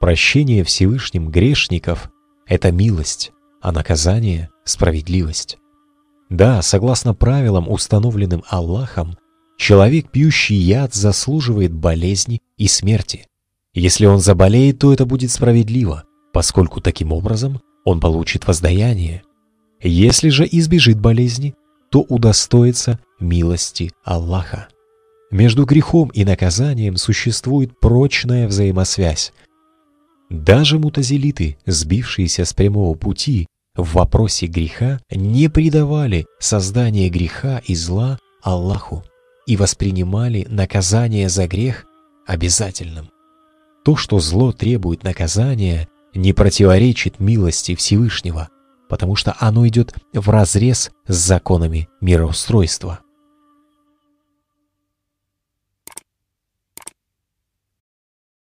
Прощение Всевышним грешников — это милость, а наказание — справедливость. Да, согласно правилам, установленным Аллахом, человек, пьющий яд, заслуживает болезни и смерти. Если он заболеет, то это будет справедливо, поскольку таким образом он получит воздаяние. Если же избежит болезни, то удостоится милости Аллаха. Между грехом и наказанием существует прочная взаимосвязь. Даже мутазилиты, сбившиеся с прямого пути, в вопросе греха не придавали создание греха и зла Аллаху и воспринимали наказание за грех обязательным. То, что зло требует наказания, не противоречит милости Всевышнего, потому что оно идет вразрез с законами мироустройства.